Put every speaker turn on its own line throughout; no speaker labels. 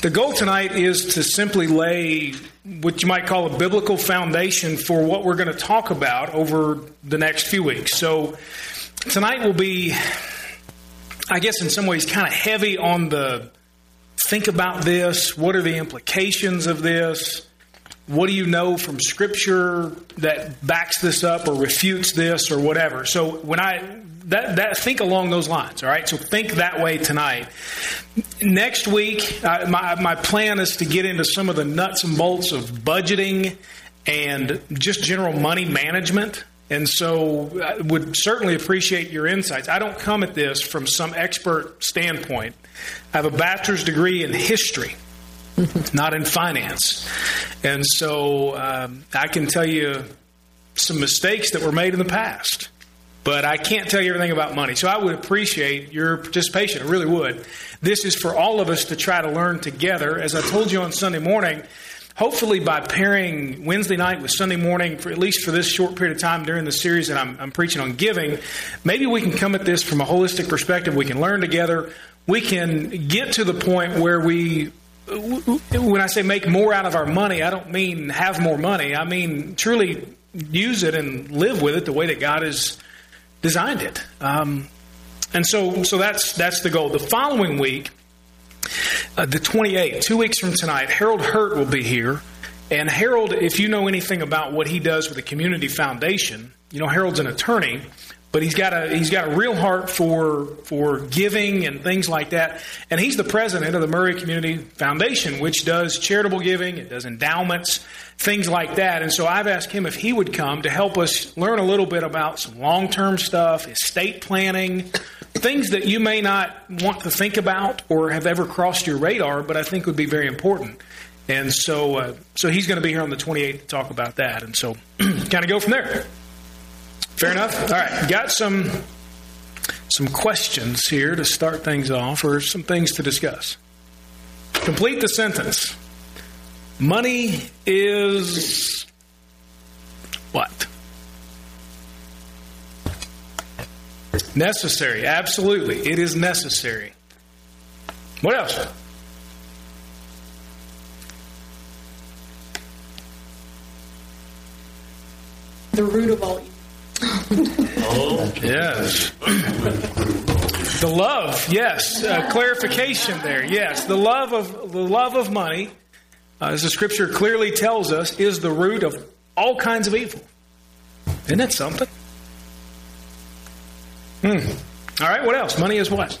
The goal tonight is to simply lay what you might call a biblical foundation for what we're going to talk about over the next few weeks. So tonight will be, I guess, in some ways, kind of heavy on the think about this. What are the implications of this? What do you know from Scripture that backs this up or refutes this or whatever? So when I that, that think along those lines. All right, so think that way tonight. Next week, uh, my my plan is to get into some of the nuts and bolts of budgeting and just general money management. And so I would certainly appreciate your insights. I don't come at this from some expert standpoint. I have a bachelor's degree in history, not in finance. And so um, I can tell you some mistakes that were made in the past but I can't tell you everything about money. So I would appreciate your participation. I really would. This is for all of us to try to learn together. As I told you on Sunday morning, hopefully by pairing Wednesday night with Sunday morning, for at least for this short period of time during the series that I'm, I'm preaching on giving, maybe we can come at this from a holistic perspective. We can learn together. We can get to the point where we when I say make more out of our money, I don't mean have more money. I mean truly use it and live with it the way that God has designed it. Um, and so, so that's that's the goal. The following week, uh, the 28th, two weeks from tonight, Harold Hurt will be here. And Harold, if you know anything about what he does with the Community Foundation, you know Harold's an attorney, but he's got a he's got a real heart for for giving and things like that. And he's the president of the Murray Community Foundation, which does charitable giving, it does endowments, things like that. And so I've asked him if he would come to help us learn a little bit about some long term stuff, estate planning, things that you may not want to think about or have ever crossed your radar, but I think would be very important. And so, uh, so he's going to be here on the 28th to talk about that. And so, kind of go from there. Fair enough. All right, got some some questions here to start things off, or some things to discuss. Complete the sentence. Money is what? Necessary. Absolutely. It is necessary. What else?
The root of all.
Oh, yes. The love, yes. Uh, clarification there, yes. The love of the love of money, uh, as the Scripture clearly tells us, is the root of all kinds of evil. Isn't that something? Hmm. All right. What else? Money is what?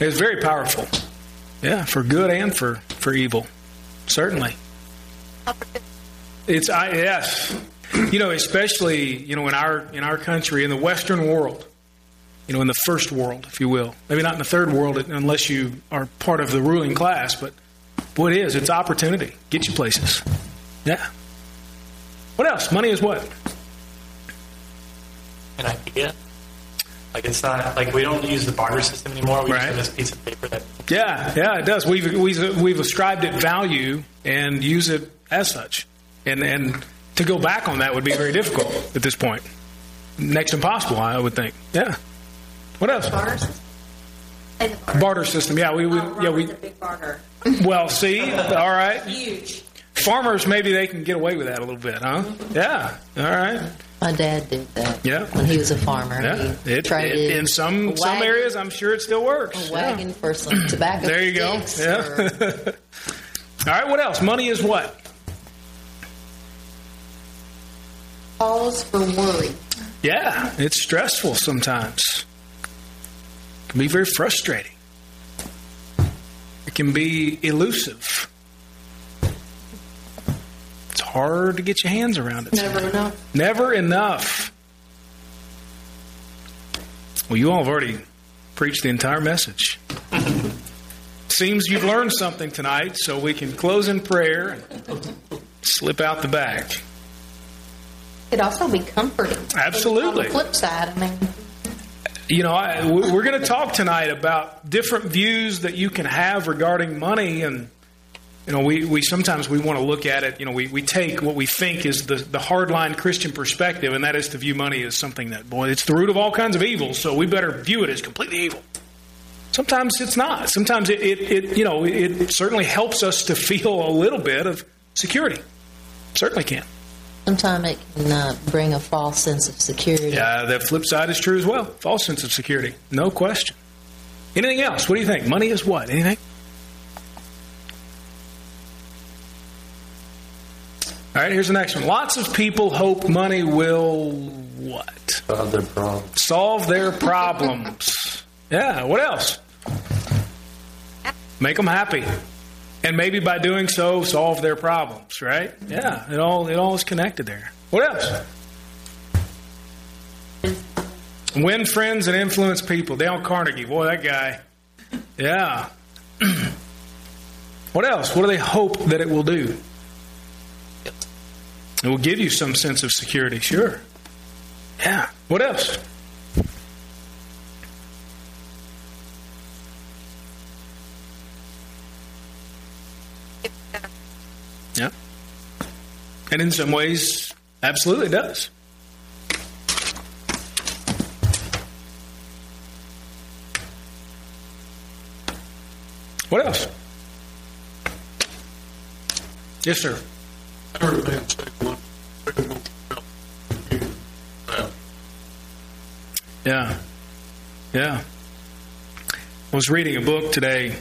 It's very powerful. Yeah, for good and for for evil. Certainly. It's I yes you know, especially you know in our in our country in the Western world, you know, in the first world, if you will, maybe not in the third world unless you are part of the ruling class, but what is it's opportunity, get you places. Yeah. What else? Money is what?
An idea. Like it's not like we don't use the barter system anymore. We
right.
use this piece of paper that.
Yeah, yeah, it does. We've we've we've ascribed it value and use it as such, and and to go back on that would be very difficult at this point. Next impossible, I would think. Yeah. What else?
Barter
system. Barter system. Yeah, we, we
oh,
yeah we.
big barter.
Well, see, all right.
Huge.
Farmers, maybe they can get away with that a little bit, huh? Mm-hmm. Yeah. All right.
My dad did that.
Yeah.
When he was a farmer.
Yeah.
He
It,
traded
it- in some some areas, I'm sure it still works.
a wagon for some tobacco.
There you go. Yeah.
or-
All right. What else? Money is what?
Cause for worry.
Yeah, it's stressful sometimes. It can be very frustrating. It can be elusive. It's hard to get your hands around it.
Never enough.
Never enough. Well, you all have already preached the entire message. Seems you've learned something tonight, so we can close in prayer and slip out the back.
It'd also be comforting.
Absolutely.
On the flip side, I mean,
You know, I, we- we're going to talk tonight about different views that you can have regarding money, and you know, we, we sometimes we want to look at it. You know, we, we take what we think is the the hardline Christian perspective, and that is to view money as something that boy, it's the root of all kinds of evil. So we better view it as completely evil. Sometimes it's not. Sometimes it, it, it you know, it certainly helps us to feel a little bit of security. Certainly can.
Sometimes it can uh, bring a false sense of security.
Yeah, the flip side is true as well. False sense of security. No question. Anything else? What do you think? Money is what? Anything? All right, here's the next one. Lots of people hope money will what?
Solve their problems.
Solve their problems. yeah, what else? Make them happy. And maybe by doing so, solve their problems, right? Yeah, it all it all is connected there. What else? Win friends and influence people. Dale Carnegie, boy, that guy. Yeah. what else? What do they hope that it will do? It will give you some sense of security, sure. Yeah. What else? And in some ways, absolutely does. What else? Yes, sir. Yeah. Yeah. I was reading a book today,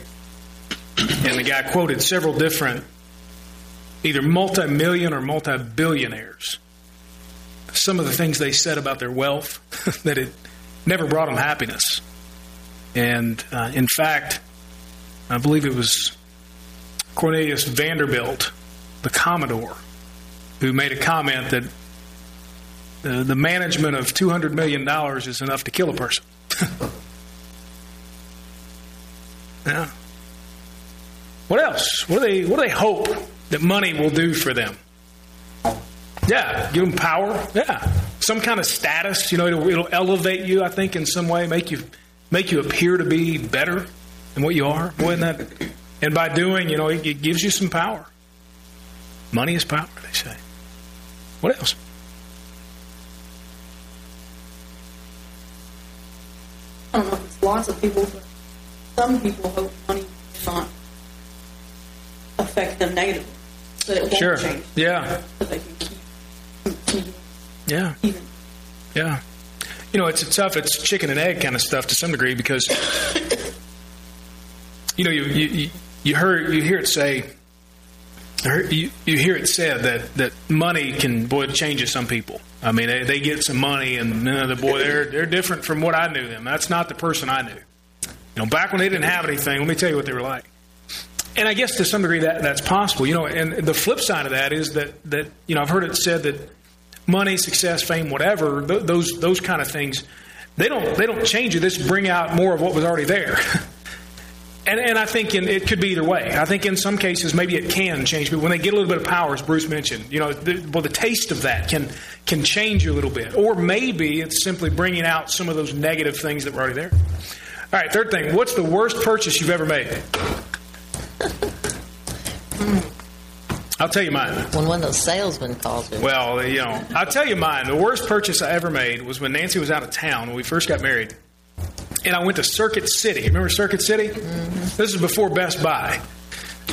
and the guy quoted several different, either multi million or multi billionaires. Some of the things they said about their wealth, that it never brought them happiness. And uh, in fact, I believe it was Cornelius Vanderbilt, the Commodore, who made a comment that uh, the management of $200 million is enough to kill a person. yeah. What else? What do they What do they hope that money will do for them? Yeah, give them power. Yeah, some kind of status. You know, it'll, it'll elevate you. I think in some way, make you make you appear to be better than what you are. Boy, isn't that? And by doing, you know, it, it gives you some power. Money is power. They say. What else?
I don't know if it's lots of people, but some people hope money will not affect them negatively. That it won't
Sure.
change.
Yeah.
That they can keep, continue
Yeah. Yeah. You know, it's a tough, it's chicken and egg kind of stuff to some degree because, you know, you, you, you- you heard, you hear it say, you, you hear it said that, that money can, boy, it changes some people. I mean, they, they get some money and, uh, the boy, they're, they're different from what I knew them. That's not the person I knew. You know, back when they didn't have anything, let me tell you what they were like. And I guess to some degree that that's possible. You know, and the flip side of that is that that you know I've heard it said that money, success, fame, whatever th- those those kind of things they don't they don't change you. They just bring out more of what was already there. and and I think in, it could be either way. I think in some cases maybe it can change, but when they get a little bit of power, as Bruce mentioned, you know, the, well the taste of that can can change you a little bit, or maybe it's simply bringing out some of those negative things that were already there. All right, third thing. What's the worst purchase you've ever made? I'll tell you mine.
When one of those salesmen calls me.
Well, you know, I'll tell you mine. The worst purchase I ever made was when Nancy was out of town when we first got married. And I went to Circuit City. Remember Circuit City? Mm-hmm. This is before Best Buy.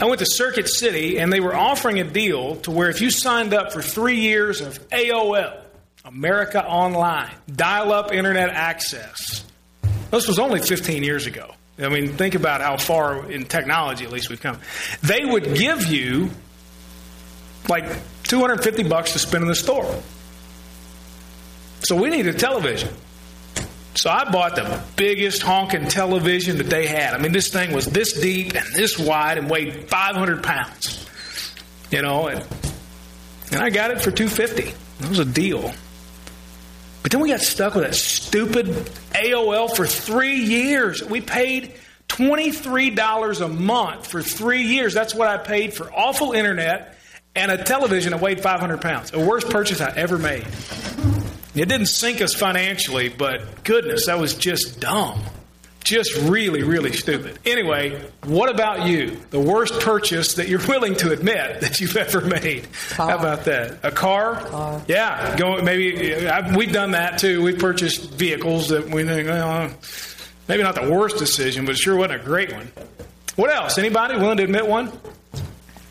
I went to Circuit City and they were offering a deal to where if you signed up for three years of AOL, America Online, dial up internet access, this was only 15 years ago. I mean, think about how far in technology, at least, we've come. They would give you like 250 bucks to spend in the store. So we needed a television. So I bought the biggest honking television that they had. I mean, this thing was this deep and this wide and weighed 500 pounds. You know, and, and I got it for 250. It was a deal. But then we got stuck with that stupid AOL for three years. We paid $23 a month for three years. That's what I paid for awful internet and a television that weighed 500 pounds. The worst purchase I ever made. It didn't sink us financially, but goodness, that was just dumb. Just really, really stupid. Anyway, what about you? The worst purchase that you're willing to admit that you've ever made.
Car.
How about that? A car?
Car.
Yeah, go maybe I, we've done that too. We've purchased vehicles that we think, well, Maybe not the worst decision, but it sure wasn't a great one. What else? Anybody willing to admit one?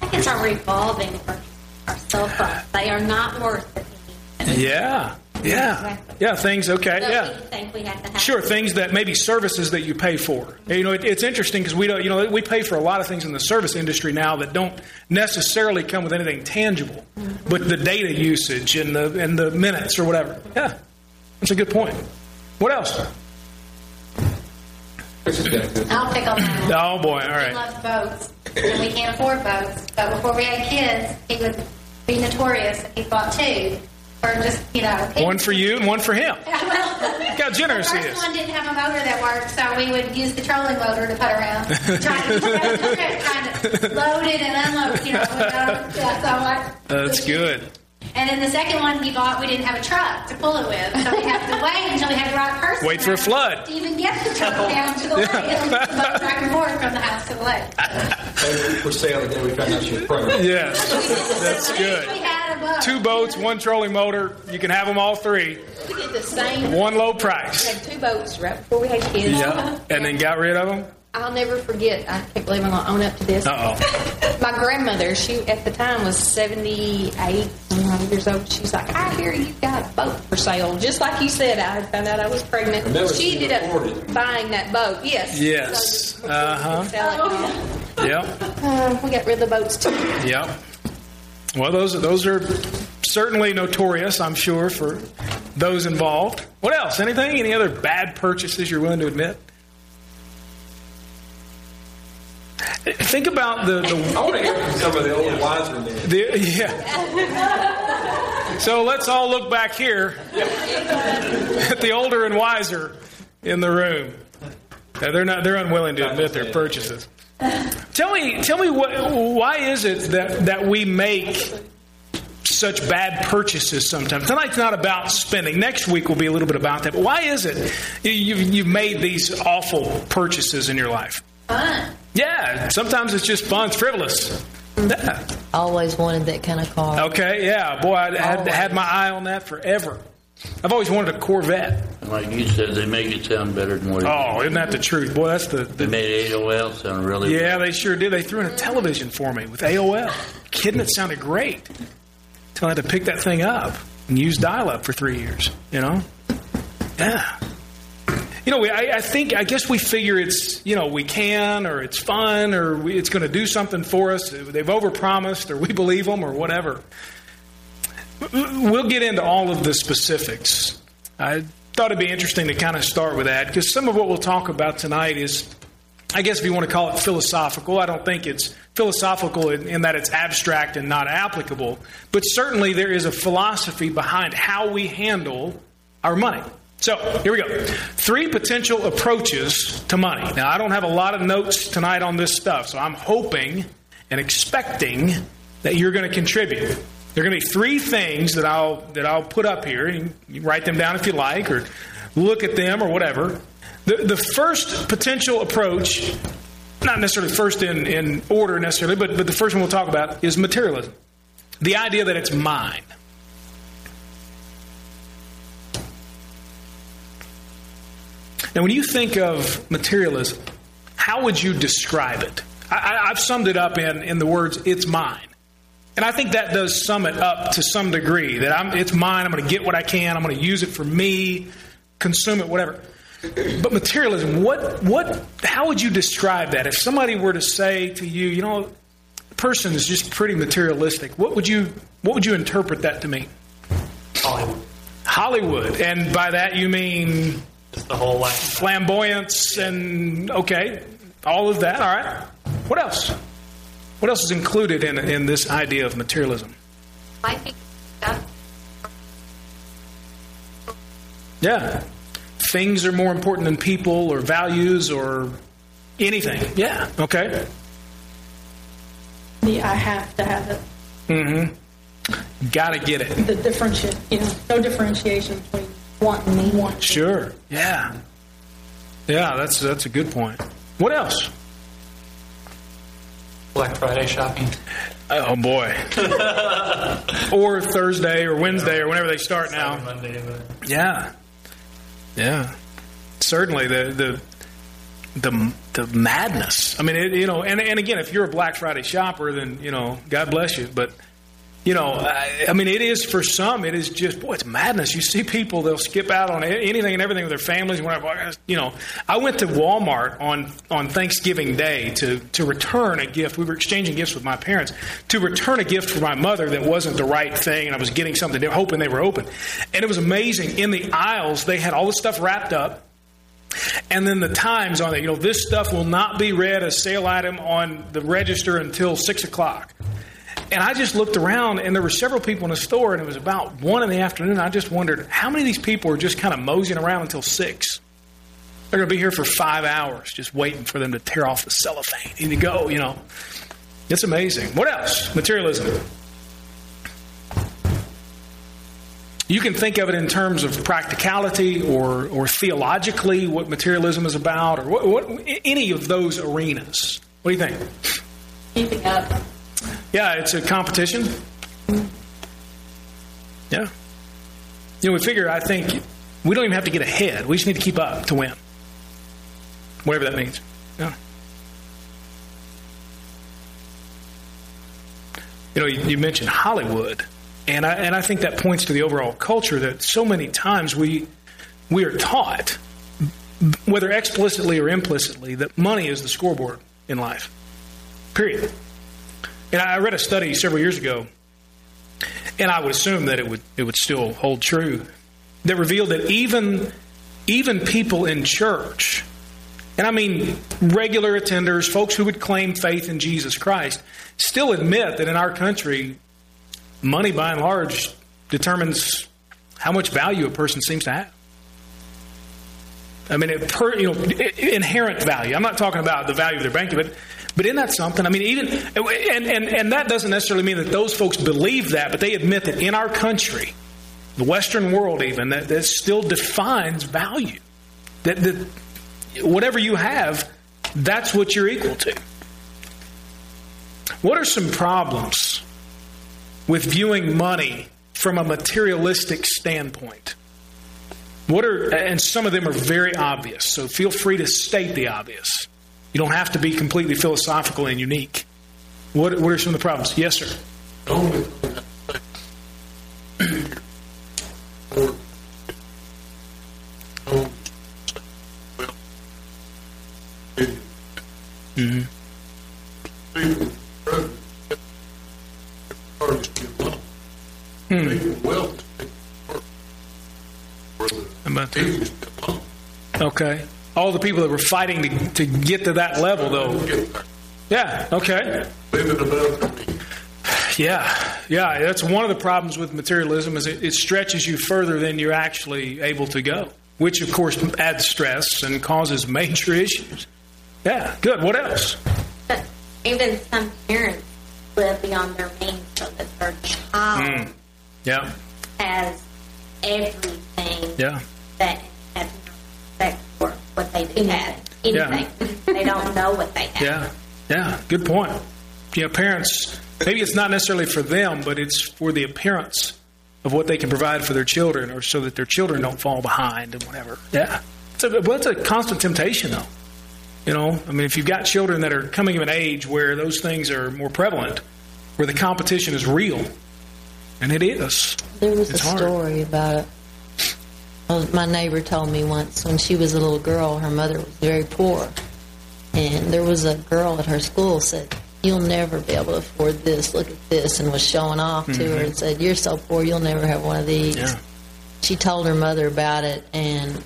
I think it's our revolving for our cell phones. They are not worth it.
Yeah. Yeah. Yeah, things, okay.
So
Yeah.
we think we have to have.
Sure, things that maybe services that you pay for. You know, it, it's interesting because we don't. You know, we pay for a lot of things in the service industry now that don't necessarily come with anything tangible, mm-hmm. but the data usage and the and the minutes or whatever. Yeah, that's a good point. What else?
I'll pick on that one.
Oh boy! All
He
right.
loves boats, and we can't afford boats. But before we had kids, he would be notorious if he bought two, or just you know.
One for you and one for him.
Well,
Look how generous
the
he
first
is.
one didn't have a motor that worked, so we would use the trolling motor to put around, trying to, trying to load it and unload. You know, yeah, so I,
That's good.
And then the second one he bought, we didn't have a truck to pull it with, so we had to wait until we had the right person.
Wait for a flood.
to even get the truck down to the lake, and boat back and forth from the house to the lake.
For sale the day we found out she was pregnant.
Yes, that's
We
good.
had a boat.
Two boats, one trolling motor. You can have them all three.
We did the same.
One low price.
We had two boats right before we had kids.
Yeah, and then got rid of them.
I'll never forget. I can't believe I'm going to own up to this.
Uh oh.
My grandmother, she at the time was 78 years old. She's like, I hear you got a boat for sale. Just like you said, I found out I was pregnant.
never
She
seen
ended up
reported.
buying that boat. Yes.
Yes.
So,
Uh huh.
sell it.
Yep.
Uh, we got rid of the boats too.
Yep. Well, those those are certainly notorious, I'm sure, for those involved. What else? Anything? Any other bad purchases you're willing to admit? Think about the, the
I want to hear from some of the older wiser men.
The, yeah. So let's all look back here at the older and wiser in the room. Uh, they're not. They're unwilling to admit their purchases. Tell me. Tell me what. Why is it that that we make such bad purchases sometimes? Tonight's not about spending. Next week will be a little bit about that. But why is it you- you've, you've made these awful purchases in your life?
Fun.
Yeah. Sometimes it's just fun. It's frivolous. Yeah.
Always wanted that kind of car.
Okay, yeah, boy, I had, had my eye on that forever. I've always wanted a Corvette.
Like you said, they make it sound better than what it
Oh, isn't that the truth? Boy, that's the,
They made AOL sound really
yeah, they sure did. They threw in a television for me with AOL. Kidding, it sounded great. Until I had to pick that thing up and use dial-up for three years. You know, yeah. You know, I, I think I guess we figure it's you know we can or it's fun or we, it's going to do something for us. They've overpromised or we believe them or whatever. We'll get into all of the specifics. I thought it'd be interesting to kind of start with that because some of what we'll talk about tonight is, I guess, if you want to call it philosophical. I don't think it's philosophical in, in that it's abstract and not applicable, but certainly there is a philosophy behind how we handle our money. So here we go. Three potential approaches to money. Now, I don't have a lot of notes tonight on this stuff, so I'm hoping and expecting that you're going to contribute. There are going to be three things that I'll that I'll put up here. You can write them down if you like, or look at them, or whatever. The the first potential approach, not necessarily first in, in order necessarily, but but the first one we'll talk about is materialism. The idea that it's mine. Now, when you think of materialism, how would you describe it? I, I, I've summed it up in, in the words, it's mine. And I think that does sum it up to some degree that I'm, it's mine, I'm going to get what I can, I'm going to use it for me, consume it, whatever. But materialism, what, what, how would you describe that? If somebody were to say to you, you know, the person is just pretty materialistic, what would you, what would you interpret that to mean?
Hollywood.
Hollywood. And by that you mean
Just the whole life.
flamboyance and okay, all of that. All right. What else? What else is included in in this idea of materialism?
Might be stuff.
Yeah, things are more important than people or values or anything. Yeah. Okay.
Yeah, I have to have it.
Mm-hmm. Got to get it.
The differentiate, you know, no differentiation between want and want.
Sure. Yeah. Yeah. That's that's a good point. What else?
Black Friday shopping.
Uh, oh boy. or Thursday or Wednesday or whenever they start now.
Monday, but
Yeah, yeah. Certainly, the the the the madness. I mean, it, you know, and and again, if you're a Black Friday shopper, then you know, God bless you. But you know, I, I mean, it is for some. It is just boy, it's madness. You see people; they'll skip out on anything and everything with their families. You know, I went to Walmart on on Thanksgiving Day to to return a gift. We were exchanging gifts with my parents to return a gift for my mother that wasn't the right thing, and I was getting something, were hoping they were open. And it was amazing. In the aisles, they had all the stuff wrapped up. And then the times on it, you know, this stuff will not be read as sale item on the register until six o'clock. And I just looked around, and there were several people in the store, and it was about one in the afternoon. I just wondered how many of these people are just kind of moseying around until six. They're going to be here for five hours, just waiting for them to tear off the cellophane and to go. You know, it's amazing. What else? Materialism. You can think of it in terms of practicality or, or theologically, what materialism is about, or what, what, any of those arenas. What do you think?
Keeping up.
Yeah, it's a competition. Yeah. You know, we figure, I think, we don't even have to get ahead. We just need to keep up to win. Whatever that means. Yeah. You know, you, you mentioned Hollywood. And I, and I think that points to the overall culture that so many times we, we are taught, whether explicitly or implicitly, that money is the scoreboard in life. Period. And I read a study several years ago, and I would assume that it would it would still hold true, that revealed that even even people in church, and I mean regular attenders, folks who would claim faith in Jesus Christ, still admit that in our country, money by and large determines how much value a person seems to have. I mean, it per, you know, inherent value. I'm not talking about the value of their bank, but but isn't that something? I mean, even and, and and that doesn't necessarily mean that those folks believe that, but they admit that in our country, the Western world, even that, that still defines value. That that whatever you have, that's what you're equal to. What are some problems with viewing money from a materialistic standpoint? What are and some of them are very obvious. So feel free to state the obvious. You don't have to be completely philosophical and unique. What, what are some of the problems? Yes, sir.
Mm-hmm.
Hmm. Okay. The people that were fighting to, to get to that level, though. Yeah, okay. Yeah, yeah. That's one of the problems with materialism is it, it stretches you further than you're actually able to go, which of course adds stress and causes major issues. Yeah, good. What else?
But even some parents live beyond their means so that their child
Mm. Yeah,
has everything
yeah.
that has no respect for what they do have.
Yeah.
Anything. they don't know what they have.
Yeah, yeah, good point. Yeah, parents, maybe it's not necessarily for them, but it's for the appearance of what they can provide for their children or so that their children don't fall behind and whatever. Yeah. It's a, well, it's a constant temptation, though. You know, I mean, if you've got children that are coming of an age where those things are more prevalent, where the competition is real, and it is.
There was
It's
a
hard.
story about it. Well, my neighbor told me once when she was a little girl, her mother was very poor, and there was a girl at her school said, "You'll never be able to afford this. Look at this," and was showing off to her mm-hmm. and said, "You're so poor, you'll never have one of these."
Yeah.
She told her mother about it, and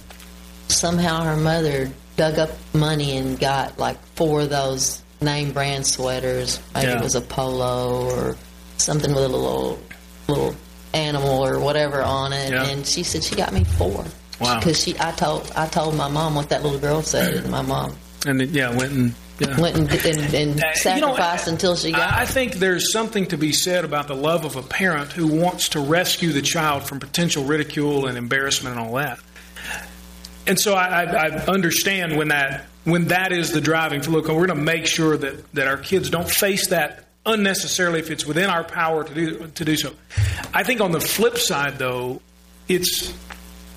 somehow her mother dug up money and got like four of those name brand sweaters. Maybe
Yeah.
it was a polo or something with a little little animal or whatever on it.
Yeah.
And she said she got me four.
Wow.
Because she, I told, I told my mom what that little girl said, and my mom
And it, yeah, went and yeah.
went and, and, and
Uh, you know,
sacrificed until she got.
I I think there's something to be said about the love of a parent who wants to rescue the child from potential ridicule and embarrassment and all that. And so I, I, I understand when that when that is the driving for look, we're going to make sure that, that our kids don't face that unnecessarily if it's within our power to do to do so. I think on the flip side, though, it's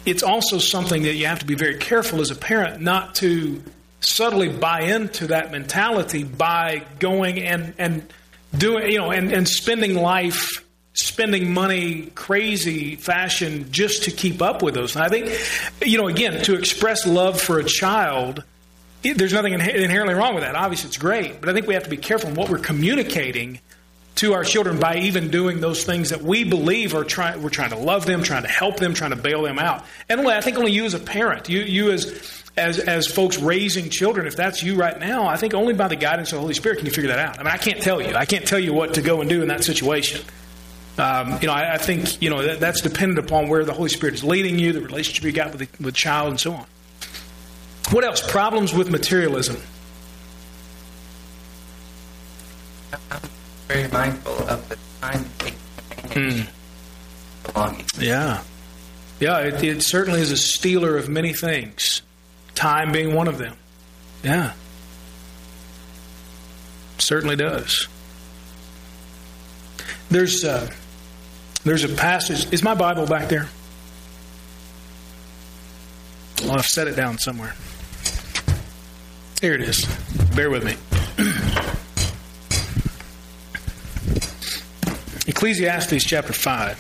it's also something that you have to be very careful as a parent not to subtly buy into that mentality by going and and doing you know and, and spending life spending money crazy fashion just to keep up with those. And I think you know again to express love for a child there's nothing inherently wrong with that. Obviously it's great, but I think we have to be careful in what we're communicating to our children by even doing those things that we believe are trying we're trying to love them, trying to help them, trying to bail them out. And I think only you as a parent, you you as as as folks raising children, if that's you right now, I think only by the guidance of the Holy Spirit can you figure that out. I mean, I can't tell you. I can't tell you what to go and do in that situation. Um, you know, I, I think you know that, that's dependent upon where the Holy Spirit is leading you, the relationship you got with the, with child, and so on. What else? Problems with materialism.
I'm very mindful of the time it takes to manage belongings.
Yeah. Yeah, it, it certainly is a stealer of many things, time being one of them. Yeah. Certainly does. There's uh, there's a passage. Is my Bible back there? Well, I've set it down somewhere. Here it is. Bear with me. Ecclesiastes chapter 5.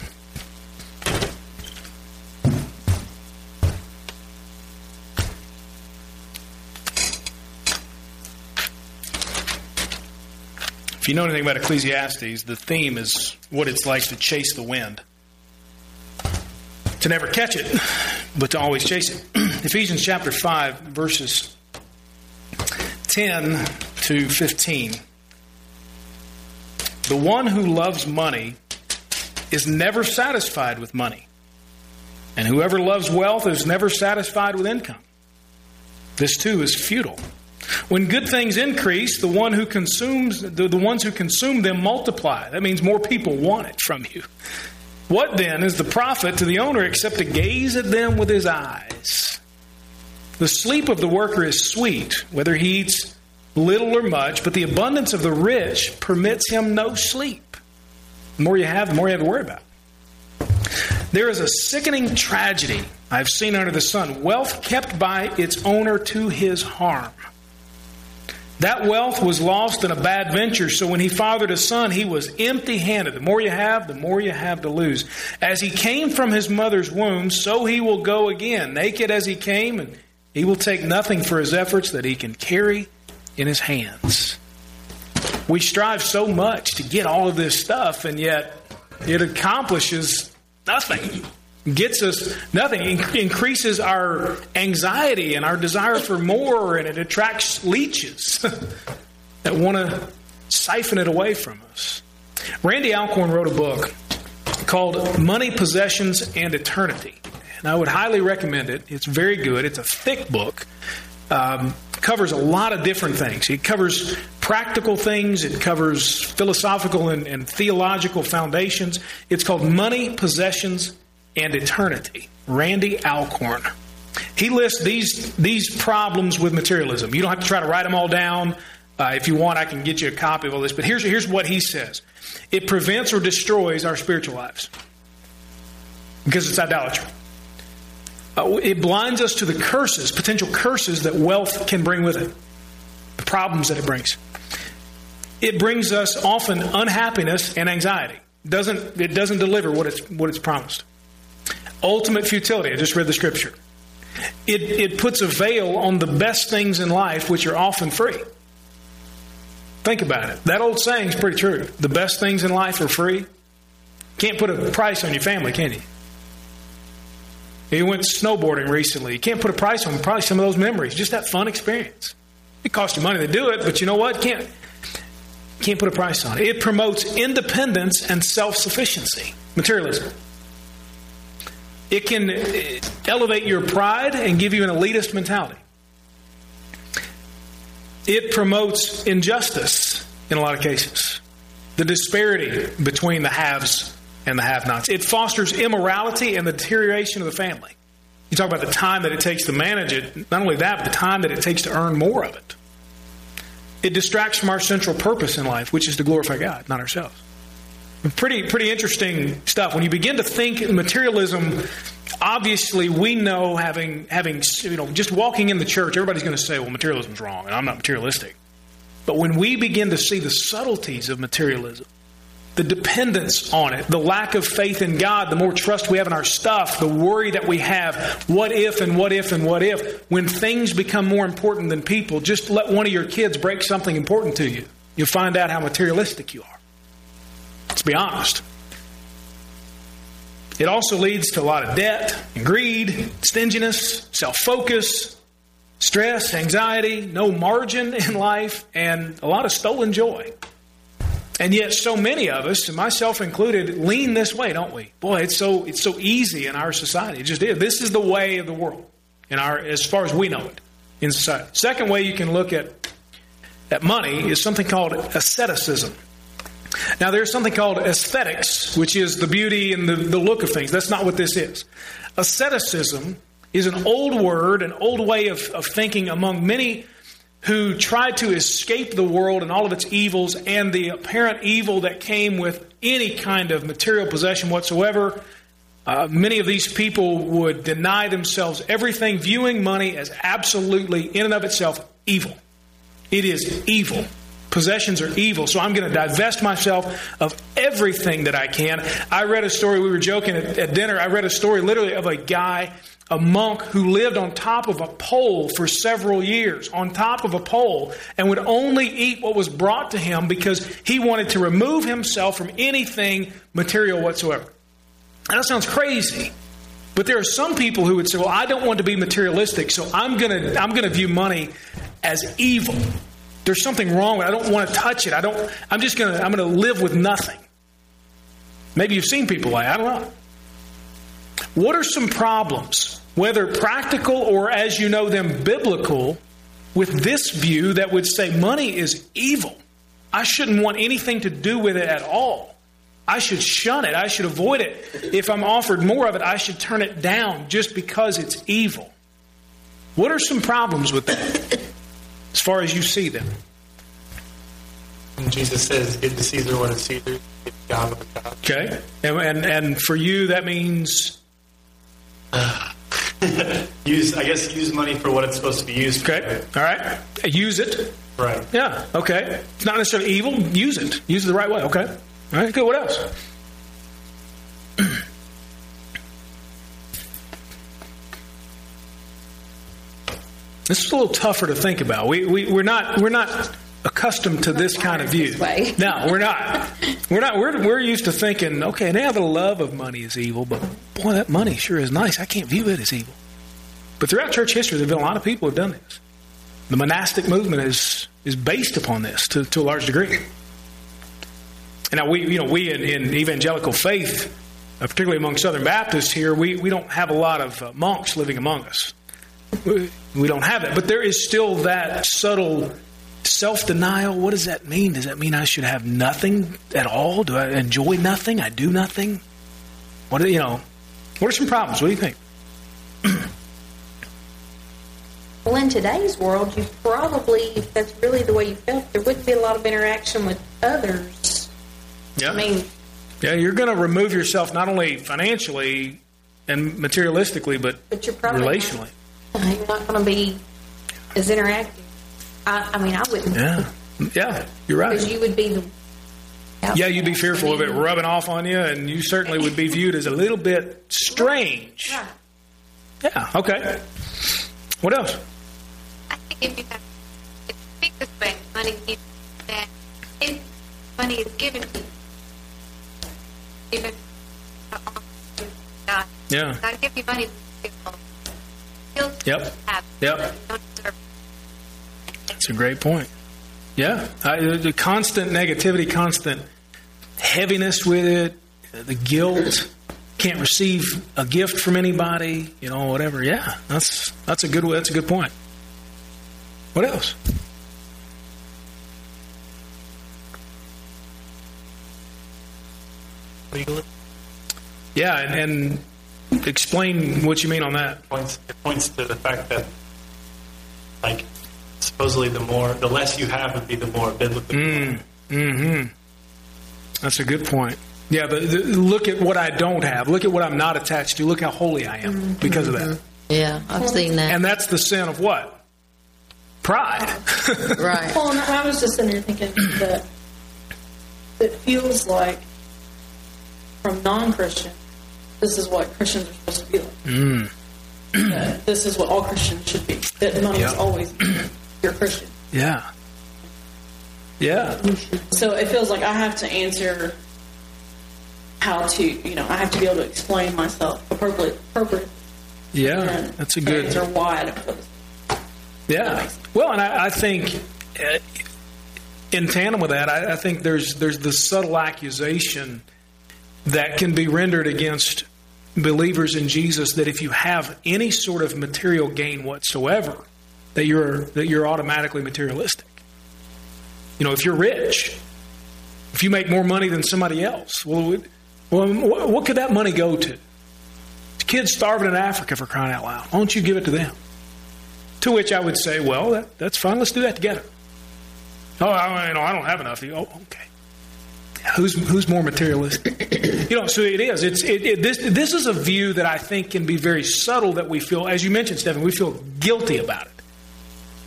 If you know anything about Ecclesiastes, the theme is what it's like to chase the wind. To never catch it, but to always chase it. Ephesians chapter 5, verses 10 to 15. The one who loves money is never satisfied with money. And whoever loves wealth is never satisfied with income. This too is futile. When good things increase, the one who consumes the, the ones who consume them multiply. That means more people want it from you. What then is the profit to the owner except to gaze at them with his eyes? The sleep of the worker is sweet, whether he eats little or much, but the abundance of the rich permits him no sleep. The more you have, the more you have to worry about. There is a sickening tragedy I've seen under the sun wealth kept by its owner to his harm. That wealth was lost in a bad venture, so when he fathered a son, he was empty handed. The more you have, the more you have to lose. As he came from his mother's womb, so he will go again, naked as he came, and he will take nothing for his efforts that he can carry in his hands. We strive so much to get all of this stuff, and yet it accomplishes nothing. Gets us nothing. In- increases our anxiety and our desire for more, and it attracts leeches that want to siphon it away from us. Randy Alcorn wrote a book called Money, Possessions, and Eternity. And I would highly recommend it. It's very good. It's a thick book. Um, covers a lot of different things. It covers practical things. It covers philosophical and, and theological foundations. It's called Money, Possessions, and Eternity. Randy Alcorn. He lists these these problems with materialism. You don't have to try to write them all down. Uh, if you want, I can get you a copy of all this. But here's here's what he says: It prevents or destroys our spiritual lives because it's idolatry. Uh, it blinds us to the curses, potential curses that wealth can bring with it, the problems that it brings. It brings us often unhappiness and anxiety. Doesn't it doesn't deliver what it's what it's promised. Ultimate futility. I just read the scripture. It it puts a veil on the best things in life, which are often free. Think about it. That old saying is pretty true. The best things in life are free. Can't put a price on your family, can you? You went snowboarding recently. You can't put a price on probably some of those memories. Just that fun experience. It costs you money to do it, but you know what? Can't can't put a price on it. It promotes independence and self sufficiency. Materialism. It can eh, elevate your pride and give you an elitist mentality. It promotes injustice in a lot of cases, the disparity between the haves and the have nots. It fosters immorality and the deterioration of the family. You talk about the time that it takes to manage it, not only that, but the time that it takes to earn more of it. It distracts from our central purpose in life, which is to glorify God, not ourselves. Pretty, pretty interesting stuff. When you begin to think materialism obviously we know having having you know just walking in the church everybody's going to say well materialism's wrong and i'm not materialistic but when we begin to see the subtleties of materialism the dependence on it the lack of faith in god the more trust we have in our stuff the worry that we have what if and what if and what if when things become more important than people just let one of your kids break something important to you. You'll find out how materialistic you are. Let's be honest. It also leads to a lot of debt and greed, stinginess, self focus, stress, anxiety, no margin in life, and a lot of stolen joy. And yet, so many of us, myself included, lean this way, don't we? Boy, it's so it's so easy in our society. It just is. This is the way of the world, in our as far as we know it in society. Second way you can look at at money is something called asceticism. Now, there's something called aesthetics, which is the beauty and the, the look of things. That's not what this is. Asceticism is an old word, an old way of, of thinking among many who tried to escape the world and all of its evils and the apparent evil that came with any kind of material possession whatsoever. Uh, many of these people would deny themselves everything, viewing money as absolutely, in and of itself, evil. It is evil. Possessions are evil, so I'm going to divest myself of everything that I can. I read a story, we were joking at, at dinner, I read a story literally of a guy a monk who lived on top of a pole for several years, on top of a pole, and would only eat what was brought to him because he wanted to remove himself from anything material whatsoever. And that sounds crazy. But there are some people who would say, "Well, I don't want to be materialistic, so I'm going to I'm to view money as evil. There's something wrong. I don't want to touch it. I don't I'm just going to I'm to live with nothing." Maybe you've seen people like, I don't know. What are some problems, whether practical or as you know them biblical, with this view that would say money is evil? I shouldn't want anything to do with it at all. I should shun it. I should avoid it. If I'm offered more of it, I should turn it down just because it's evil. What are some problems with that as far as you see them?
And Jesus says, "Give to Caesar what is Caesar. Give God what is God."
Okay, and and, and for you that means uh,
use, I guess, use money for what it's supposed to be used. for.
okay. All right, use it.
Right.
Yeah. Okay. It's not necessarily evil. Use it. Use it the right way. Okay. All right. Good. What else? This is a little tougher to think about. We, we, we're not we're not accustomed to this kind of view. No, we're not. We're not. We're, we're used to thinking, okay, now the love of money is evil, but boy, that money sure is nice. I can't view it as evil. But throughout church history, there have been a lot of people who have done this. The monastic movement is is based upon this to, to a large degree. And now we, you know, we in, in evangelical faith, uh, particularly among Southern Baptists here, we, we don't have a lot of uh, monks living among us. We, we don't have that, but there is still that subtle self denial. What does that mean? Does that mean I should have nothing at all? Do I enjoy nothing? I do nothing? What are, you know? What are some problems? What do you think?
Well, in today's world, you probably, if that's really the way you felt, there wouldn't be a lot of interaction with others.
Yeah.
I mean,
Yeah, you're going to remove yourself not only financially and materialistically, but,
But you're probably
relationally.
you're not going to be as interactive. I, I mean, I wouldn't.
Yeah, yeah, you're right.
Because you would be the.
Yeah, you'd be fearful of it rubbing off on you, and you certainly would be viewed as a little bit strange.
Right.
Yeah. Okay. What else?
I think if you have if you think this way, money is that if money is given to you, even God,
Yeah.
God give you money, He'll
Yep. Yep. That's a great point. Yeah, I, the constant negativity, constant heaviness with it, the guilt, can't receive a gift from anybody, you know, whatever. Yeah, that's that's a good that's a good point. What else?
Legally,
Yeah, and, and explain what you mean on that.
points it points to the fact that, like, supposedly the more, the less you have would be the more biblical.
Mm, hmm That's a good point. Yeah, but the, look at what I don't have. Look at what I'm not attached to. Look how holy I am because of that.
Yeah, I've seen that.
And that's the sin of what? Pride.
right.
Well, and I was just sitting here thinking that it feels like from non-Christian, this is what Christians are supposed to be like.
Mm.
This is what all Christians should be. That money is
Yeah.
always you're Christian.
Yeah. Yeah.
So it feels like I have to answer how to, you know, I have to be able to explain myself appropriately. appropriately
Yeah. That's a good.
answer why I don't this.
Yeah. Well, and I, I think uh, in tandem with that, I, I think there's there's the subtle accusation that can be rendered against believers in Jesus that if you have any sort of material gain whatsoever, that you're that you're automatically materialistic. You know, if you're rich, if you make more money than somebody else, well, well, what what could that money go to? Kids starving in Africa for crying out loud. Why don't you give it to them? To which I would say, well, that, that's fine. Let's do that together. Oh, I, you know, I don't have enough. Oh, okay. Who's who's more materialistic? you know, so it is. It's it, it, this. This is a view that I think can be very subtle. That we feel, as you mentioned, Stephen, we feel guilty about it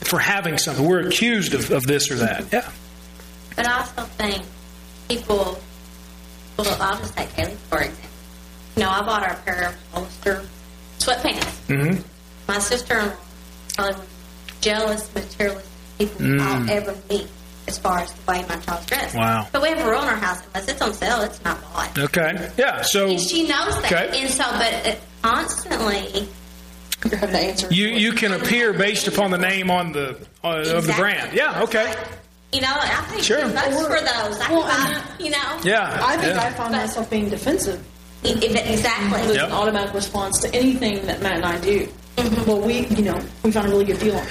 for having something. We're accused of, of this or that. Yeah.
But I also think people, well, I'll just take Haley for example. You know, I bought her a pair of Hollister sweatpants.
Mm-hmm.
My sister-in-law probably was jealous, materialistic people
Mm.
I'll ever meet as far as the way my child's dressed.
Wow.
But we have a rule in our house, unless it's on sale, it's not bought.
Okay. Yeah. So
And she knows that.
Okay.
And so, but it constantly,
You have to answer.
you you can appear based upon the name on the uh, of the brand. Yeah. Okay.
you know, I think
Sure.
too much for those. I
Well,
can buy, you know.
Yeah.
I think
yeah.
I find myself being defensive.
If it- Exactly.
There's
Yep.
an automatic response to anything that Matt and I do. Well, we, you know, we found a really good deal on. it.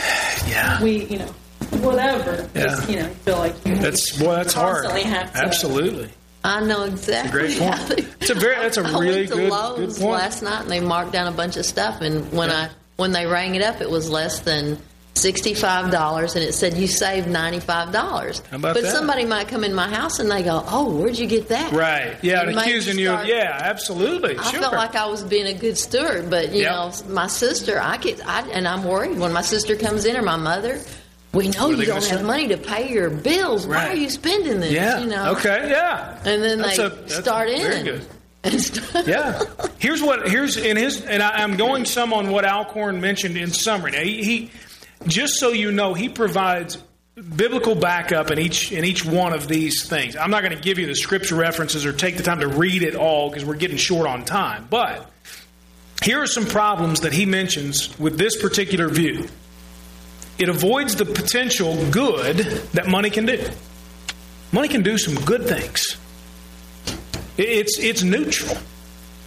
Yeah.
We, you know, whatever. Just, you know, feel like you
That's boy. That's hard.
Have to-
Absolutely.
I know exactly.
It's a Great point.
they-
It's a very. That's a
I
really
went to
good
Lowe's
good point.
last night and they marked down a bunch of stuff and when I when they rang it up it was less than sixty five dollars and it said you saved ninety five dollars. But
that?
somebody might come in my house and they go, Oh, where'd you get that?
Right. Yeah. And accusing
you start-
yeah. Absolutely.
I
sure.
felt like I was being a good steward, but you
Yep.
know, my sister, I get, I, and I'm worried when my sister comes in or my mother. We know you don't have money to pay your bills. Why are you spending this?
yeah.
You know.
Okay. Yeah.
And then
That's
they
a- that's
start
very
in.
good. Yeah. Here's what here's in his and I, I'm going some on what Alcorn mentioned in summary. Now he, he just so you know he provides biblical backup in each in each one of these things. I'm not going to give you the scripture references or take the time to read it all because we're getting short on time. But here are some problems that he mentions with this particular view. It avoids the potential good that money can do. Money can do some good things. It's it's neutral.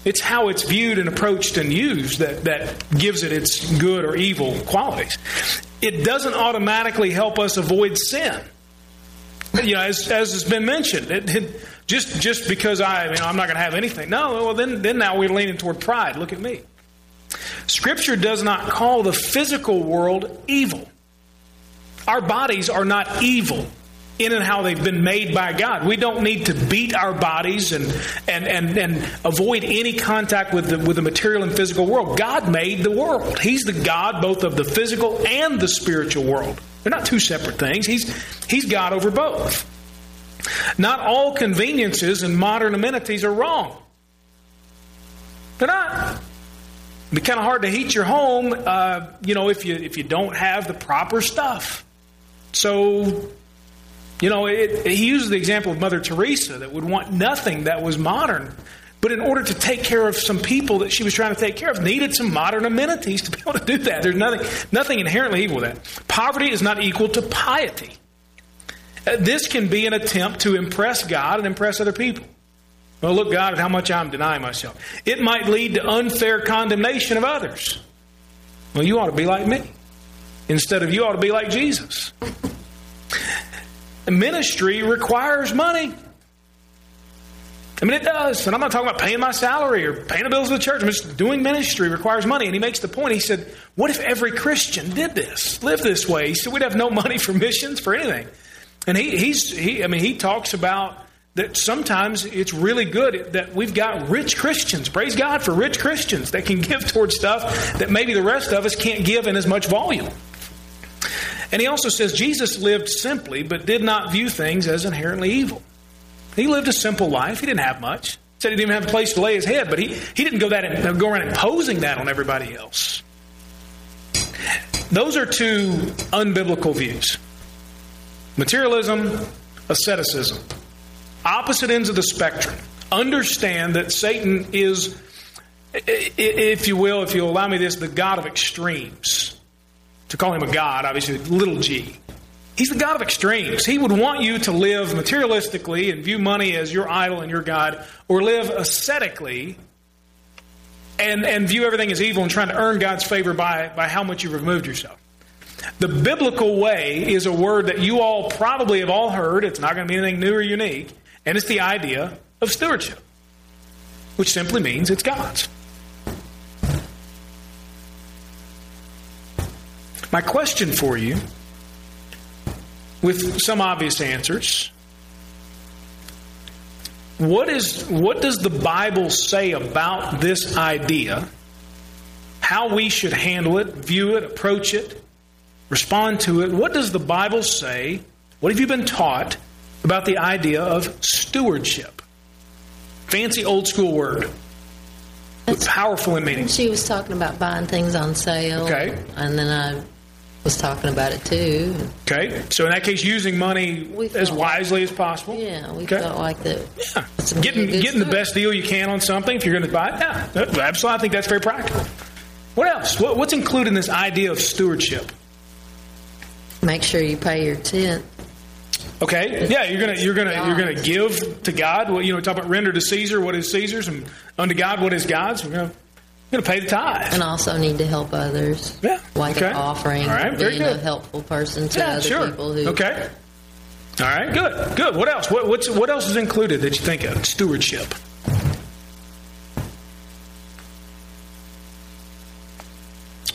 It's how it's viewed and approached and used that, that gives it its good or evil qualities. It doesn't automatically help us avoid sin. You know, as, as has been mentioned, it, it- just just because I, you know, I'm not going to have anything. No, well then then now we're leaning toward pride. Look at me. Scripture does not call the physical world evil. Our bodies are not evil in and how they've been made by God. We don't need to beat our bodies and and and, and avoid any contact with the with the material and physical world. God made the world. He's the God both of the physical and the spiritual world. They're not two separate things. He's He's God over both. Not all conveniences and modern amenities are wrong. They're not. It'd be kind of hard to heat your home, uh, you know, if you if you don't have the proper stuff. So, you know, it, he uses the example of Mother Teresa that would want nothing that was modern, but in order to take care of some people that she was trying to take care of, needed some modern amenities to be able to do that. There's nothing nothing inherently evil with that. Poverty is not equal to piety. Uh, This can be an attempt to impress God and impress other people. Well, look, God, at how much I'm denying myself. It might lead to unfair condemnation of others. Well, you ought to be like me. Instead of you ought to be like Jesus. Ministry requires money. I mean, it does. And I'm not talking about paying my salary or paying the bills of the church. I'm just doing ministry requires money. And he makes the point. He said, What if every Christian did this, lived this way? He said, We'd have no money for missions, for anything. And he, he's, he, I mean, he talks about that sometimes it's really good that we've got rich Christians. Praise God for rich Christians that can give towards stuff that maybe the rest of us can't give in as much volume. And he also says Jesus lived simply, but did not view things as inherently evil. He lived a simple life. He didn't have much. He Said he didn't even have a place to lay his head, but he, he didn't go that go around imposing that on everybody else. Those are two unbiblical views. Materialism, asceticism. Opposite ends of the spectrum. Understand that Satan is, if you will, if you allow me this, the God of extremes. To call him a God, obviously, little g. He's the God of extremes. He would want you to live materialistically and view money as your idol and your God, or live ascetically and, and view everything as evil and trying to earn God's favor by, by how much you've removed yourself. The biblical way is a word that you all probably have all heard. It's not going to be anything new or unique. And it's the idea of stewardship, which simply means it's God's. My question for you with some obvious answers. What is what does the Bible say about this idea? How we should handle it, view it, approach it, respond to it. What does the Bible say? What have you been taught about the idea of stewardship? Fancy old school word. But powerful in meaning.
She was talking about buying things on sale.
Okay.
And then I was talking about it too.
Okay, so in that case, using money as wisely as possible.
Yeah, we
Okay.
felt like that.
Yeah, getting getting the best deal you can on something if you're going to buy it. Yeah, absolutely. I think that's very practical. What else? What, what's included in this idea of stewardship?
Make sure you pay your tenth.
Okay, yeah, you're gonna you're gonna you're gonna give to God. What you know, talk about render to Caesar what is Caesar's, and unto God what is God's. We're gonna we're gonna pay the tithe.
And also need to help others.
Yeah.
Like
okay.
an offering.
All right, very
being
good.
a helpful person to
Yeah,
other
sure.
people who
Okay. All right, good, good. What else? What, what's what else is included that you think of? Stewardship.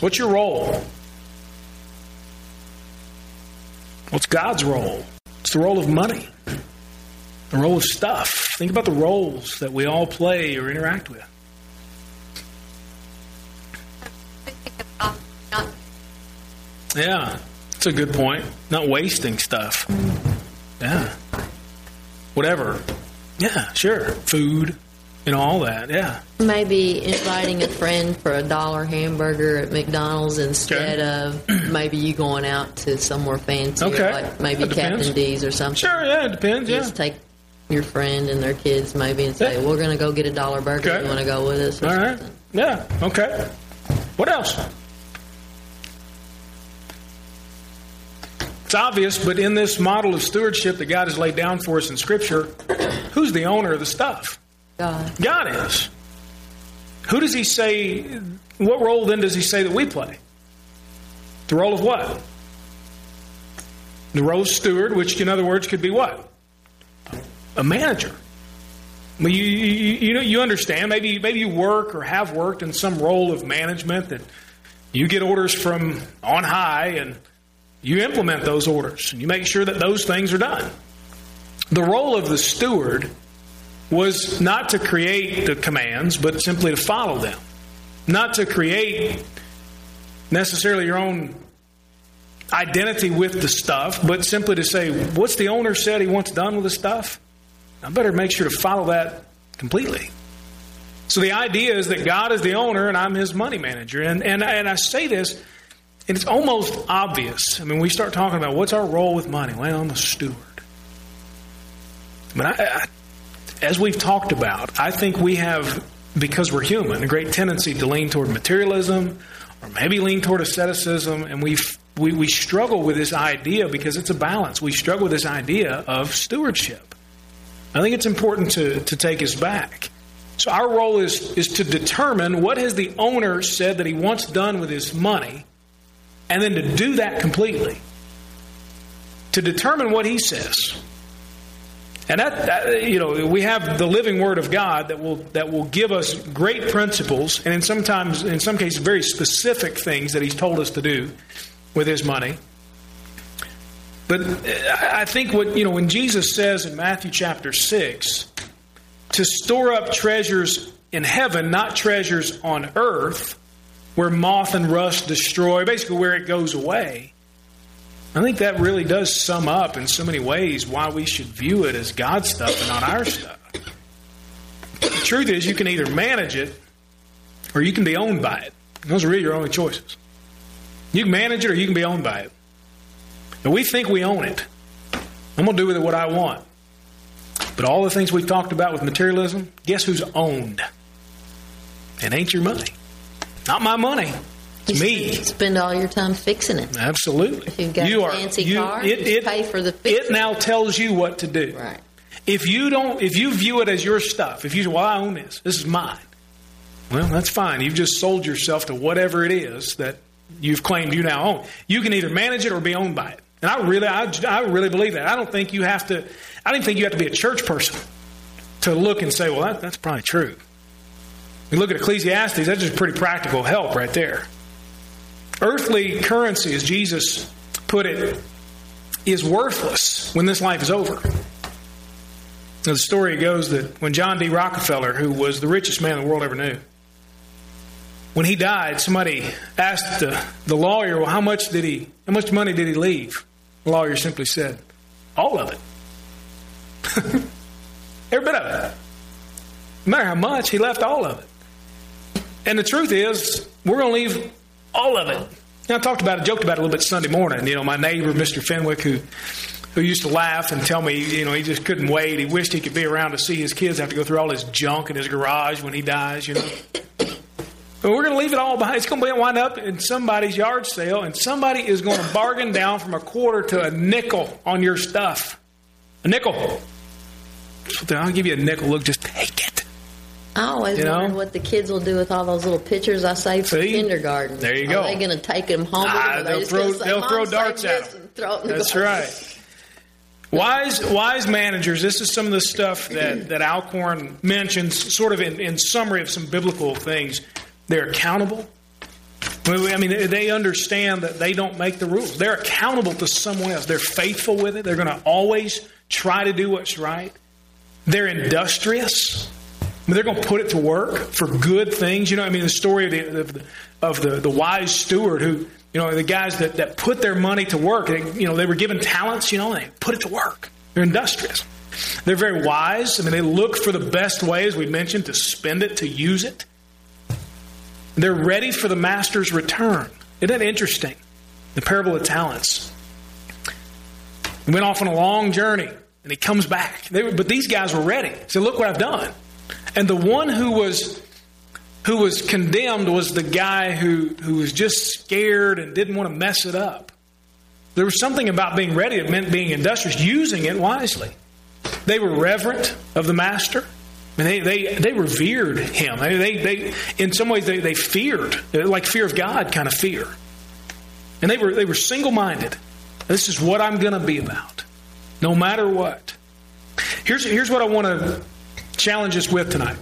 What's your role? What's God's role? It's the role of money, the role of stuff. Think about the roles that we all play or interact with. Yeah, that's a good point. Not wasting stuff. Yeah. Whatever. Yeah, sure. Food and all that. Yeah.
maybe inviting a friend for a dollar hamburger at McDonald's instead of maybe you going out to somewhere fancy,
Okay.
like maybe Captain D's or something.
Sure, yeah, it depends. Yeah.
Just take your friend and their kids maybe and say, "We're going to go get a dollar burger.
Okay.
You want to go with us?" Or
All right. Yeah. Okay. What else? It's obvious, but in this model of stewardship that God has laid down for us in Scripture, who's the owner of the stuff?
God.
God is. Who does He say? What role then does He say that we play? The role of what? The role of steward, which in other words could be what? A manager. Well, you, you, you know you understand. Maybe maybe you work or have worked in some role of management that you get orders from on high and you implement those orders and you make sure that those things are done. The role of the steward was not to create the commands, but simply to follow them. Not to create necessarily your own identity with the stuff, but simply to say, what's the owner said he wants done with the stuff? I better make sure to follow that completely. So the idea is that God is the owner and I'm his money manager. And, and, and I say this, and it's almost obvious. I mean, we start talking about what's our role with money. Well, I'm a steward. But I, I, as we've talked about, I think we have, because we're human, a great tendency to lean toward materialism or maybe lean toward asceticism. And we we, we struggle with this idea because it's a balance. We struggle with this idea of stewardship. I think it's important to, to take us back. So our role is, is to determine what has the owner said that he wants done with his money, and then to do that completely. To determine what he says. And that, that, you know, we have the living Word of God that will that will give us great principles, and in sometimes, in some cases, very specific things that He's told us to do with His money. But I think what, you know, when Jesus says in Matthew chapter 6 to store up treasures in heaven, not treasures on earth, where moth and rust destroy, basically where it goes away. I think that really does sum up in so many ways why we should view it as God's stuff and not our stuff. The truth is, you can either manage it or you can be owned by it. Those are really your only choices. You can manage it or you can be owned by it. And we think we own it. I'm going to do with it what I want. But all the things we've talked about with materialism, guess who's owned? It ain't your money. Not my money. It's
You
me.
Spend all your time fixing it.
Absolutely.
If you've got
you
a
are,
fancy
you,
car,
it, it,
pay for the
It now tells you what to do.
Right.
If you don't, if you view it as your stuff, if you say, "Well, I own this. This is mine," well, that's fine. You've just sold yourself to whatever it is that you've claimed you now own. You can either manage it or be owned by it. And I really, I, I really believe that. I don't think you have to. I don't think you have to be a church person to look and say, "Well, that, that's probably true." You look at Ecclesiastes. That's just pretty practical help right there. Earthly currency, as Jesus put it, is worthless when this life is over. Now, the story goes that when John D. Rockefeller, who was the richest man the world ever knew, when he died, somebody asked the, the lawyer, "Well, how much did he? How much money did he leave?" The lawyer simply said, "All of it, every bit of it. No matter how much, he left all of it." And the truth is, we're going to leave all of it. Now, I talked about it, joked about it a little bit Sunday morning. You know, my neighbor, Mr. Fenwick, who who used to laugh and tell me, you know, he just couldn't wait. He wished he could be around to see his kids have to go through all his junk in his garage when he dies, you know. But we're going to leave it all behind. It's going to wind up in somebody's yard sale, and somebody is going to bargain down from a quarter to a nickel on your stuff. A nickel. I'll give you a nickel. Look, just take it.
I always
You know?
wonder what the kids will do with all those little pictures I saved for
See?
kindergarten.
There you
Are
go.
they going to take them home?
Ah, they'll
they
throw-
say,
they'll throw darts at them.
throw it in the
That's right. Wise, wise managers. This is some of the stuff that that Alcorn mentions, sort of in, in summary of some biblical things. They're accountable. I mean, they understand that they don't make the rules. They're accountable to someone else. They're faithful with it. They're going to always try to do what's right. They're industrious. They're going to put it to work for good things. You know, I mean, the story of the of the, the, wise steward who, you know, the guys that, that put their money to work. They, you know, they were given talents. You know, and they put it to work. They're industrious. They're very wise. I mean, they look for the best way, as we mentioned, to spend it, to use it. They're ready for the master's return. Isn't that interesting? The parable of talents. He went off on a long journey and he comes back. Were, but these guys were ready. He said, Look what I've done. And the one who was who was condemned was the guy who, who was just scared and didn't want to mess it up. There was something about being ready that meant being industrious, using it wisely. They were reverent of the master. I mean, they, they, they revered him. They, they, they, in some ways, they, they feared, like fear of God kind of fear. And they were, they were single minded. This is what I'm going to be about, no matter what. Here's, here's what I want to challenge us with tonight.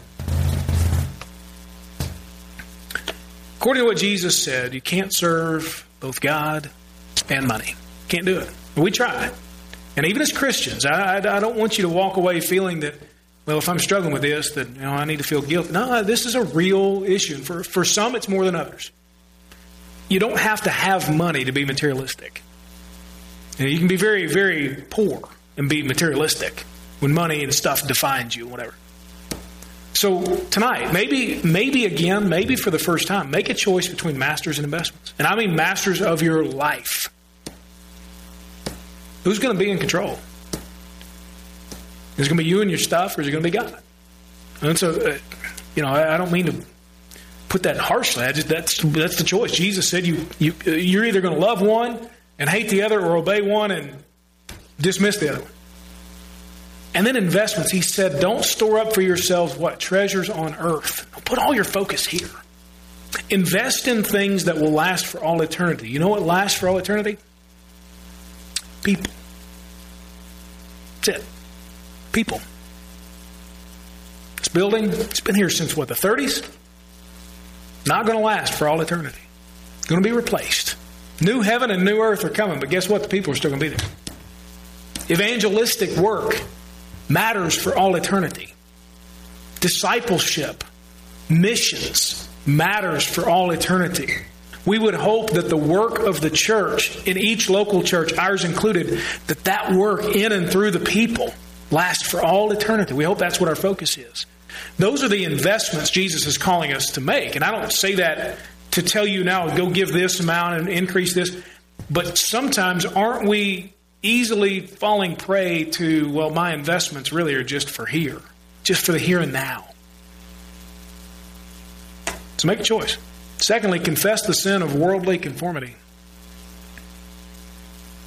According to what Jesus said, you can't serve both God and money. Can't do it. We try. And even as Christians, I, I, I don't want you to walk away feeling that, well, if I'm struggling with this, that you know, I need to feel guilty. No, this is a real issue. For, for some, it's more than others. You don't have to have money to be materialistic. You, know, you can be very, very poor and be materialistic when money and stuff defines you, whatever. So tonight, maybe, maybe again, maybe for the first time, make a choice between masters and investments, and I mean masters of your life. Who's going to be in control? Is it going to be you and your stuff, or is it going to be God? And so, uh, you know, I, don't mean to put that harshly. I just that's that's the choice. Jesus said you you you're either going to love one and hate the other, or obey one and dismiss the other. And then investments. He said, "Don't store up for yourselves what treasures on earth. Put all your focus here. Invest in things that will last for all eternity. You know what lasts for all eternity? People. That's it. People. This building, it's been here since what, the 30s? Not going to last for all eternity. Going to be replaced. New heaven and new earth are coming, but guess what? The people are still going to be there. Evangelistic work matters for all eternity. Discipleship, missions matters for all eternity. We would hope that the work of the church in each local church, ours included, that that work in and through the people lasts for all eternity. We hope that's what our focus is. Those are the investments Jesus is calling us to make. And I don't say that to tell you now, go give this amount and increase this. But sometimes aren't we easily falling prey to, well, my investments really are just for here, just for the here and now? So make a choice. Secondly, confess the sin of worldly conformity.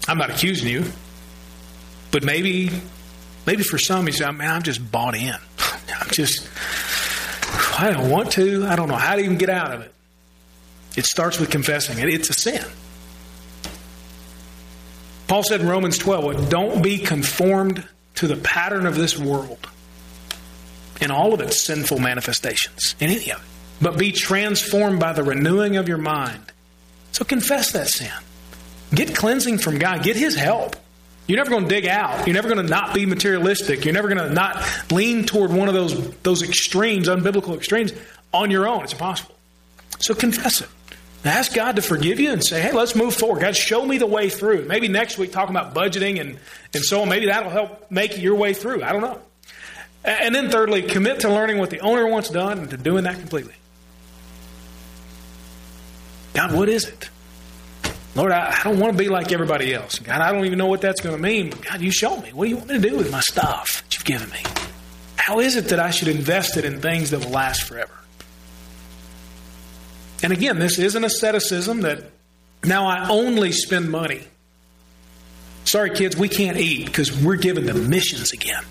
I'm not accusing you, but maybe, maybe for some, you say, man, I'm just bought in. I'm just, I don't want to. I don't know how to even get out of it. It starts with confessing it. It's a sin. Paul said in Romans 12, don't be conformed to the pattern of this world in all of its sinful manifestations, in any of it, but be transformed by the renewing of your mind. So confess that sin. Get cleansing from God. Get His help. You're never going to dig out. You're never going to not be materialistic. You're never going to not lean toward one of those, those extremes, unbiblical extremes, on your own. It's impossible. So confess it. Ask God to forgive you and say, hey, let's move forward. God, show me the way through. Maybe next week talking about budgeting and, and so on. Maybe that'll help make your way through. I don't know. And then thirdly, commit to learning what the owner wants done and to doing that completely. God, what is it? Lord, I, I don't want to be like everybody else. God, I don't even know what that's going to mean. But God, you show me. What do you want me to do with my stuff that you've given me? How is it that I should invest it in things that will last forever? And again, this isn't asceticism that now I only spend money. Sorry, kids, we can't eat because we're given to missions again.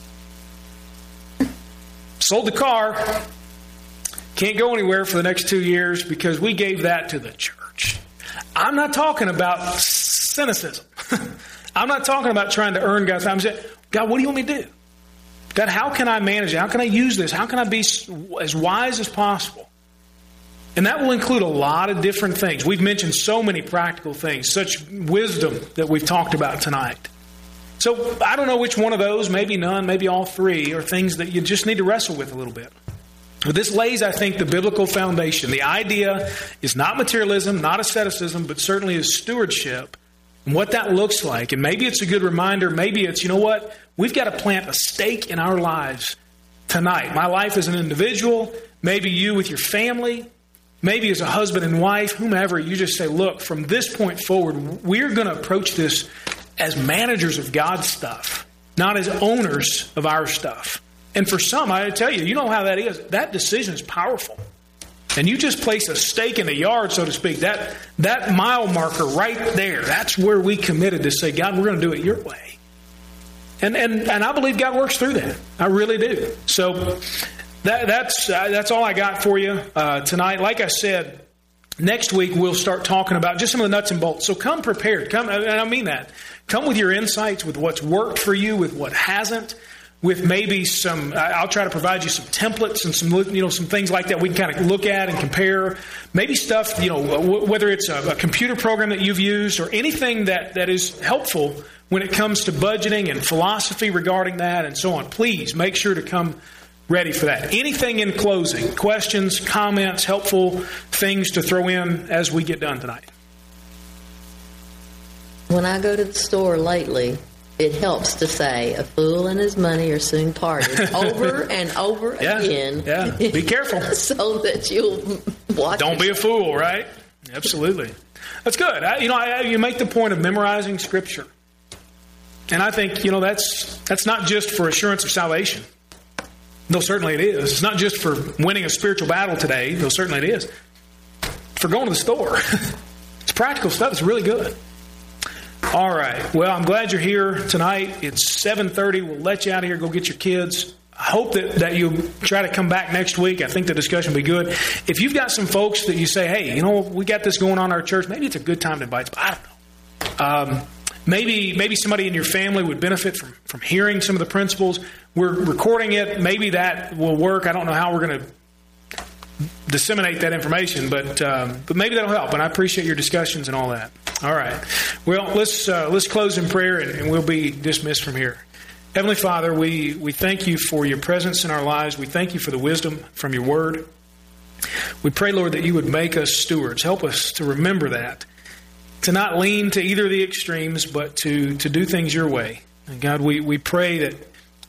Sold the car. Can't go anywhere for the next two years because we gave that to the church. I'm not talking about cynicism. I'm not talking about trying to earn God's time. I'm saying, God, what do you want me to do? God, how can I manage it? How can I use this? How can I be as wise as possible? And that will include a lot of different things. We've mentioned so many practical things, such wisdom that we've talked about tonight. So I don't know which one of those, maybe none, maybe all three, are things that you just need to wrestle with a little bit. But this lays, I think, the biblical foundation. The idea is not materialism, not asceticism, but certainly is stewardship and what that looks like. And maybe it's a good reminder. Maybe it's, you know what? We've got to plant a stake in our lives tonight. My life as an individual, maybe you with your family, maybe as a husband and wife, whomever, you just say, look, from this point forward, we're going to approach this as managers of God's stuff, not as owners of our stuff. And for some, I tell you, you know how that is. That decision is powerful. And you just place a stake in the yard, so to speak, that, that mile marker right there, that's where we committed to say, God, we're going to do it your way. And, and, and I believe God works through that. I really do. So that, that's, uh, that's all I got for you uh, tonight. Like I said, next week we'll start talking about just some of the nuts and bolts. So come prepared. Come, and I mean that. Come with your insights, with what's worked for you, with what hasn't with maybe some I'll try to provide you some templates and some you know some things like that we can kind of look at and compare maybe stuff you know whether it's a, a, computer program that you've used or anything that that is helpful when it comes to budgeting and philosophy regarding that and so on please make sure to come ready for that anything in closing questions comments helpful things to throw in as we get done tonight
when I go to the store lately it helps to say a fool and his money are soon parted over and over
yeah,
again.
Yeah, be careful.
so that you'll watch.
Don't be a fool, right? Absolutely. That's good. I, you know, I, you make the point of memorizing Scripture, and I think you know that's that's not just for assurance of salvation. Though certainly it is. It's not just for winning a spiritual battle today. Though certainly it is. For going to the store, it's practical stuff. It's really good. All right. Well, I'm glad you're here tonight. It's 7:30. We'll let you out of here. Go get your kids. I hope that, that you try to come back next week. I think the discussion will be good. If you've got some folks that you say, hey, you know, we got this going on in our church, maybe it's a good time to invite them. I don't know. Um, maybe maybe somebody in your family would benefit from, from hearing some of the principles. We're recording it. Maybe that will work. I don't know how we're going to disseminate that information, but um, but maybe that'll help. And I appreciate your discussions and all that. All right. Well, let's uh, let's close in prayer, and, and we'll be dismissed from here. Heavenly Father, we, we thank you for your presence in our lives. We thank you for the wisdom from your word. We pray, Lord, that you would make us stewards. Help us to remember that, to not lean to either of the extremes, but to, to do things your way. And God, we, we pray that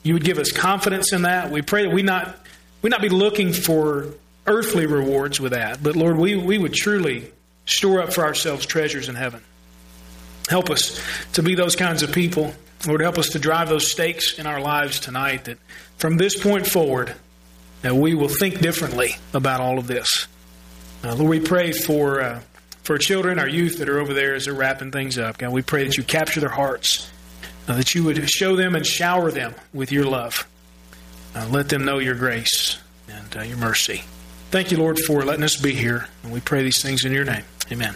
you would give us confidence in that. We pray that we not we not be looking for earthly rewards with that, but Lord, we, we would truly store up for ourselves treasures in heaven. Help us to be those kinds of people Lord, help us to drive those stakes in our lives tonight that from this point forward, that we will think differently about all of this. Uh, Lord, we pray for, uh, for children, our youth that are over there as they're wrapping things up. God, we pray that you capture their hearts, uh, that you would show them and shower them with your love. Uh, let them know your grace and uh, your mercy. Thank you, Lord, for letting us be here. And we pray these things in your name. Amen.